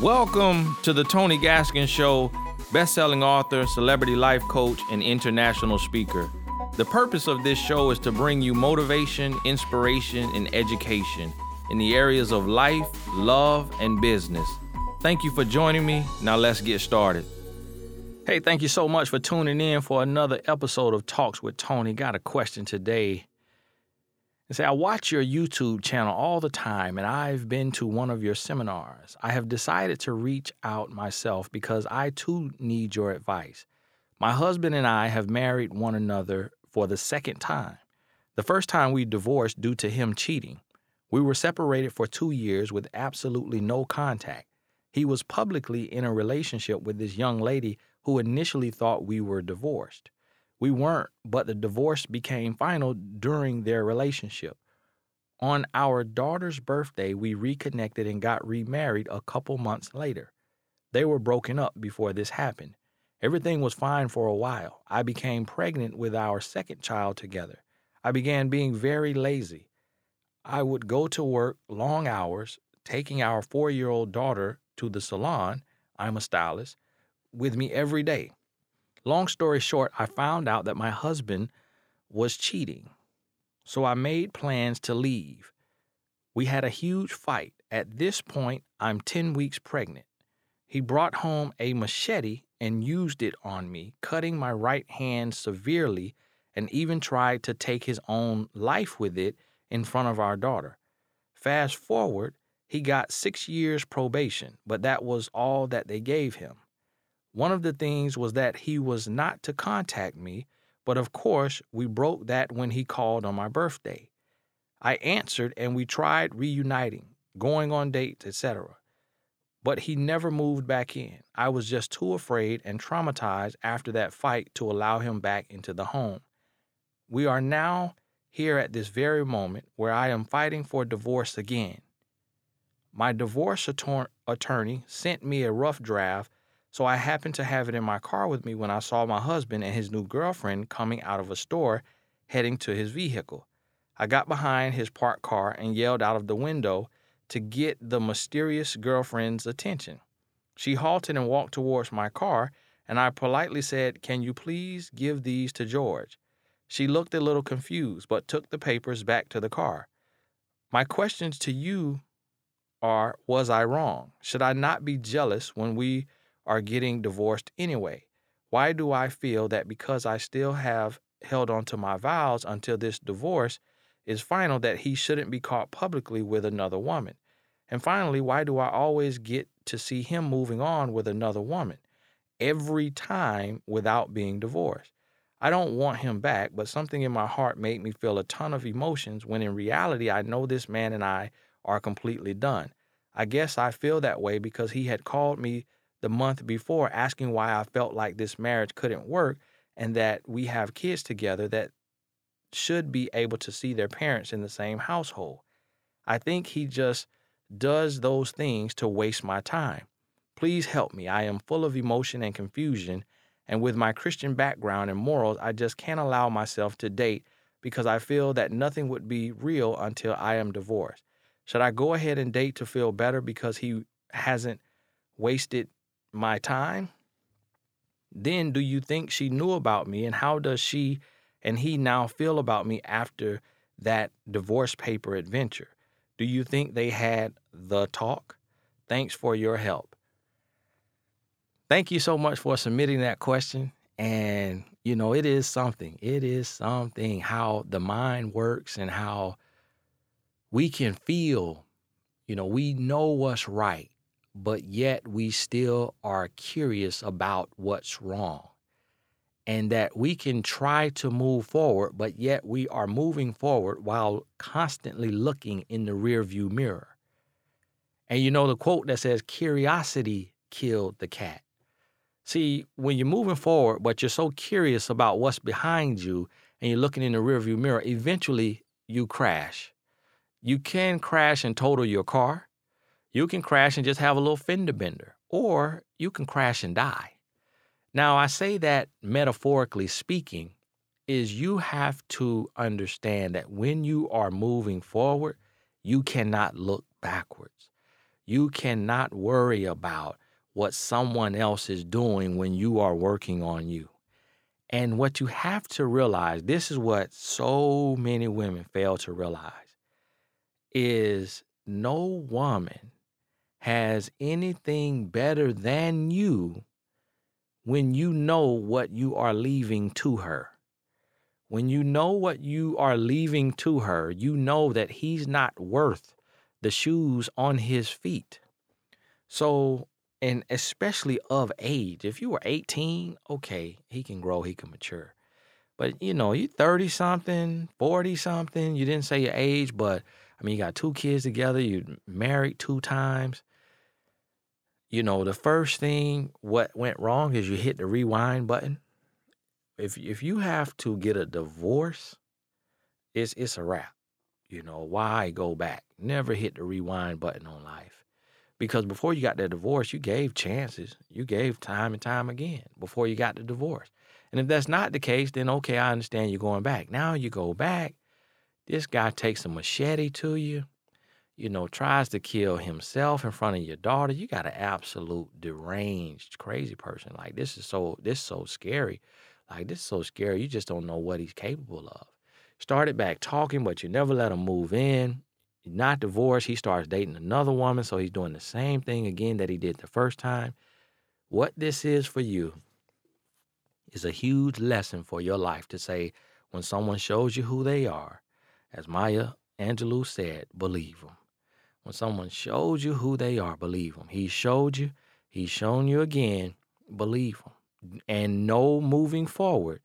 Welcome to the Tony Gaskins Show, best-selling author, celebrity life coach, and international speaker. The purpose of this show is to bring you motivation, inspiration, and education in the areas of life, love, and business. Thank you for joining me. Now let's get started. Hey, thank you so much for tuning in for another episode of Talks with Tony. Got a question today and say, I watch your YouTube channel all the time, and I've been to one of your seminars. I have decided to reach out myself because I too need your advice. My husband and I have married one another for the second time. The first time we divorced due to him cheating. We were separated for two years with absolutely no contact. He was publicly in a relationship with this young lady who initially thought we were divorced. We weren't, but the divorce became final during their relationship. On our daughter's birthday, we reconnected and got remarried a couple months later. They were broken up before this happened. Everything was fine for a while. I became pregnant with our second child together. I began being very lazy. I would go to work long hours, taking our four year old daughter to the salon. I'm a stylist with me every day. Long story short, I found out that my husband was cheating. So I made plans to leave. We had a huge fight. At this point, I'm 10 weeks pregnant. He brought home a machete and used it on me, cutting my right hand severely, and even tried to take his own life with it in front of our daughter. Fast forward, he got six years probation, but that was all that they gave him. One of the things was that he was not to contact me, but of course, we broke that when he called on my birthday. I answered and we tried reuniting, going on dates, etc. But he never moved back in. I was just too afraid and traumatized after that fight to allow him back into the home. We are now here at this very moment where I am fighting for divorce again. My divorce attorney sent me a rough draft so I happened to have it in my car with me when I saw my husband and his new girlfriend coming out of a store heading to his vehicle. I got behind his parked car and yelled out of the window to get the mysterious girlfriend's attention. She halted and walked towards my car, and I politely said, Can you please give these to George? She looked a little confused, but took the papers back to the car. My questions to you are Was I wrong? Should I not be jealous when we are getting divorced anyway. Why do I feel that because I still have held on to my vows until this divorce is final that he shouldn't be caught publicly with another woman? And finally, why do I always get to see him moving on with another woman every time without being divorced? I don't want him back, but something in my heart made me feel a ton of emotions when in reality I know this man and I are completely done. I guess I feel that way because he had called me the month before asking why I felt like this marriage couldn't work and that we have kids together that should be able to see their parents in the same household. I think he just does those things to waste my time. Please help me. I am full of emotion and confusion, and with my Christian background and morals, I just can't allow myself to date because I feel that nothing would be real until I am divorced. Should I go ahead and date to feel better because he hasn't wasted my time, then do you think she knew about me and how does she and he now feel about me after that divorce paper adventure? Do you think they had the talk? Thanks for your help. Thank you so much for submitting that question. And, you know, it is something. It is something how the mind works and how we can feel, you know, we know what's right but yet we still are curious about what's wrong. And that we can try to move forward, but yet we are moving forward while constantly looking in the rearview mirror. And you know the quote that says, curiosity killed the cat. See, when you're moving forward, but you're so curious about what's behind you and you're looking in the rearview mirror, eventually you crash. You can crash and total your car. You can crash and just have a little fender bender, or you can crash and die. Now, I say that metaphorically speaking, is you have to understand that when you are moving forward, you cannot look backwards. You cannot worry about what someone else is doing when you are working on you. And what you have to realize, this is what so many women fail to realize, is no woman has anything better than you when you know what you are leaving to her. When you know what you are leaving to her, you know that he's not worth the shoes on his feet. So and especially of age. If you were 18, okay, he can grow, he can mature. But you know, you 30 something, 40 something, you didn't say your age, but I mean, you got two kids together, you married two times. You know, the first thing what went wrong is you hit the rewind button. If if you have to get a divorce, it's it's a wrap. You know, why go back? Never hit the rewind button on life. Because before you got that divorce, you gave chances. You gave time and time again before you got the divorce. And if that's not the case, then okay, I understand you're going back. Now you go back. This guy takes a machete to you, you know, tries to kill himself in front of your daughter. You got an absolute deranged, crazy person. Like this is so this is so scary. Like this is so scary. You just don't know what he's capable of. Started back talking, but you never let him move in not divorced. He starts dating another woman. So he's doing the same thing again that he did the first time. What this is for you is a huge lesson for your life to say when someone shows you who they are, as Maya Angelou said, believe them. When someone shows you who they are, believe them. He showed you, he's shown you again, believe them. And know moving forward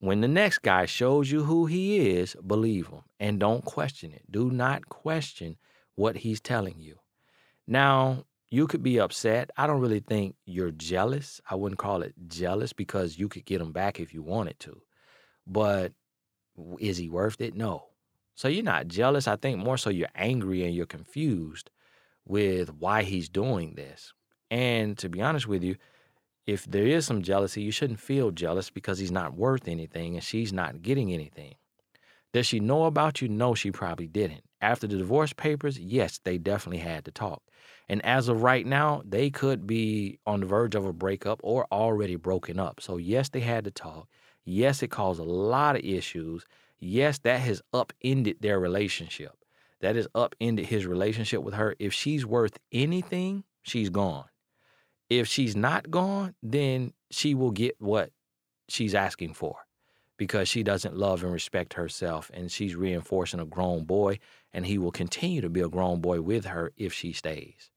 when the next guy shows you who he is, believe him and don't question it. Do not question what he's telling you. Now, you could be upset. I don't really think you're jealous. I wouldn't call it jealous because you could get him back if you wanted to. But is he worth it? No. So you're not jealous. I think more so you're angry and you're confused with why he's doing this. And to be honest with you, if there is some jealousy, you shouldn't feel jealous because he's not worth anything and she's not getting anything. Does she know about you? No, she probably didn't. After the divorce papers, yes, they definitely had to talk. And as of right now, they could be on the verge of a breakup or already broken up. So, yes, they had to talk. Yes, it caused a lot of issues. Yes, that has upended their relationship. That has upended his relationship with her. If she's worth anything, she's gone. If she's not gone, then she will get what she's asking for because she doesn't love and respect herself and she's reinforcing a grown boy and he will continue to be a grown boy with her if she stays.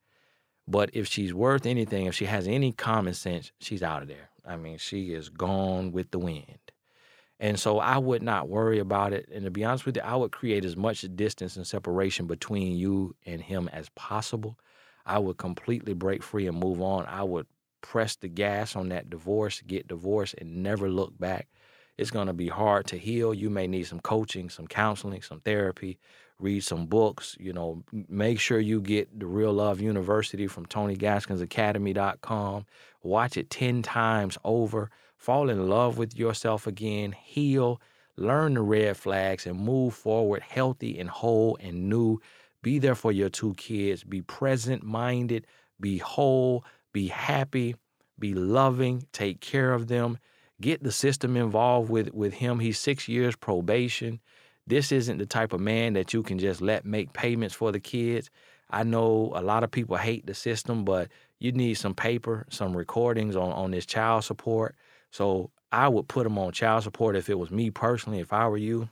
But if she's worth anything, if she has any common sense, she's out of there. I mean, she is gone with the wind. And so I would not worry about it. And to be honest with you, I would create as much distance and separation between you and him as possible I would completely break free and move on. I would press the gas on that divorce, get divorced, and never look back. It's going to be hard to heal. You may need some coaching, some counseling, some therapy, read some books. You know, make sure you get the Real Love University from TonyGaskinsAcademy.com. Watch it 10 times over. Fall in love with yourself again. Heal. Learn the red flags and move forward healthy and whole and new be there for your two kids. Be present minded. Be whole. Be happy. Be loving. Take care of them. Get the system involved with, with him. He's six years probation. This isn't the type of man that you can just let make payments for the kids. I know a lot of people hate the system, but you need some paper, some recordings on, on this child support. So I would put him on child support if it was me personally, if I were you,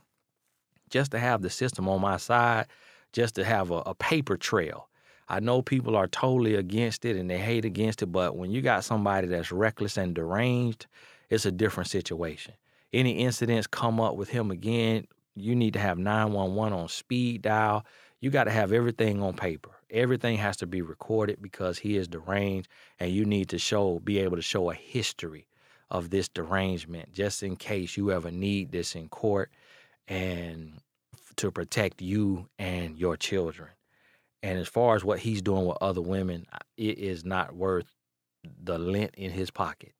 just to have the system on my side just to have a, a paper trail. I know people are totally against it and they hate against it, but when you got somebody that's reckless and deranged, it's a different situation. Any incidents come up with him again, you need to have 911 on speed dial. You got to have everything on paper. Everything has to be recorded because he is deranged, and you need to show, be able to show a history of this derangement just in case you ever need this in court. And to protect you and your children. And as far as what he's doing with other women, it is not worth the lint in his pocket.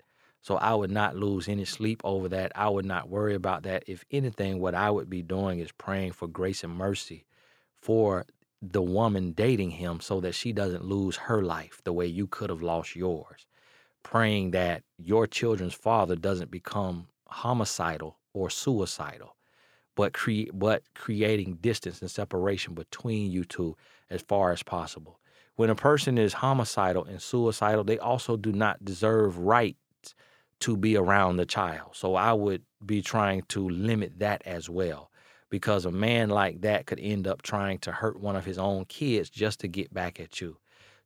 So I would not lose any sleep over that. I would not worry about that. If anything, what I would be doing is praying for grace and mercy for the woman dating him so that she doesn't lose her life the way you could have lost yours. Praying that your children's father doesn't become homicidal or suicidal, but cre- but creating distance and separation between you two as far as possible. When a person is homicidal and suicidal, they also do not deserve rights to be around the child. So I would be trying to limit that as well because a man like that could end up trying to hurt one of his own kids just to get back at you.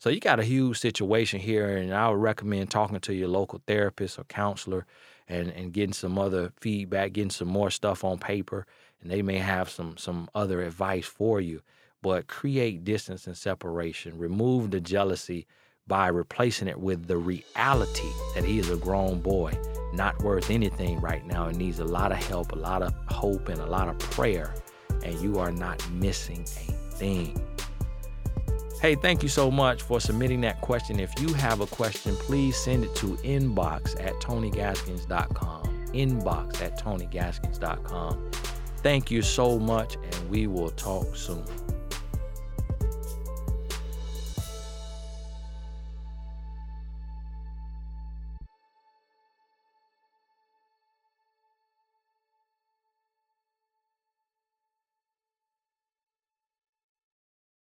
So you got a huge situation here, and I would recommend talking to your local therapist or counselor and, and getting some other feedback, getting some more stuff on paper, and they may have some some other advice for you. But create distance and separation. Remove the jealousy by replacing it with the reality that he is a grown boy, not worth anything right now, and needs a lot of help, a lot of hope, and a lot of prayer. And you are not missing a thing. Hey, thank you so much for submitting that question. If you have a question, please send it to inbox at tonygaskins.com. Inbox at tonygaskins.com. Thank you so much, and we will talk soon.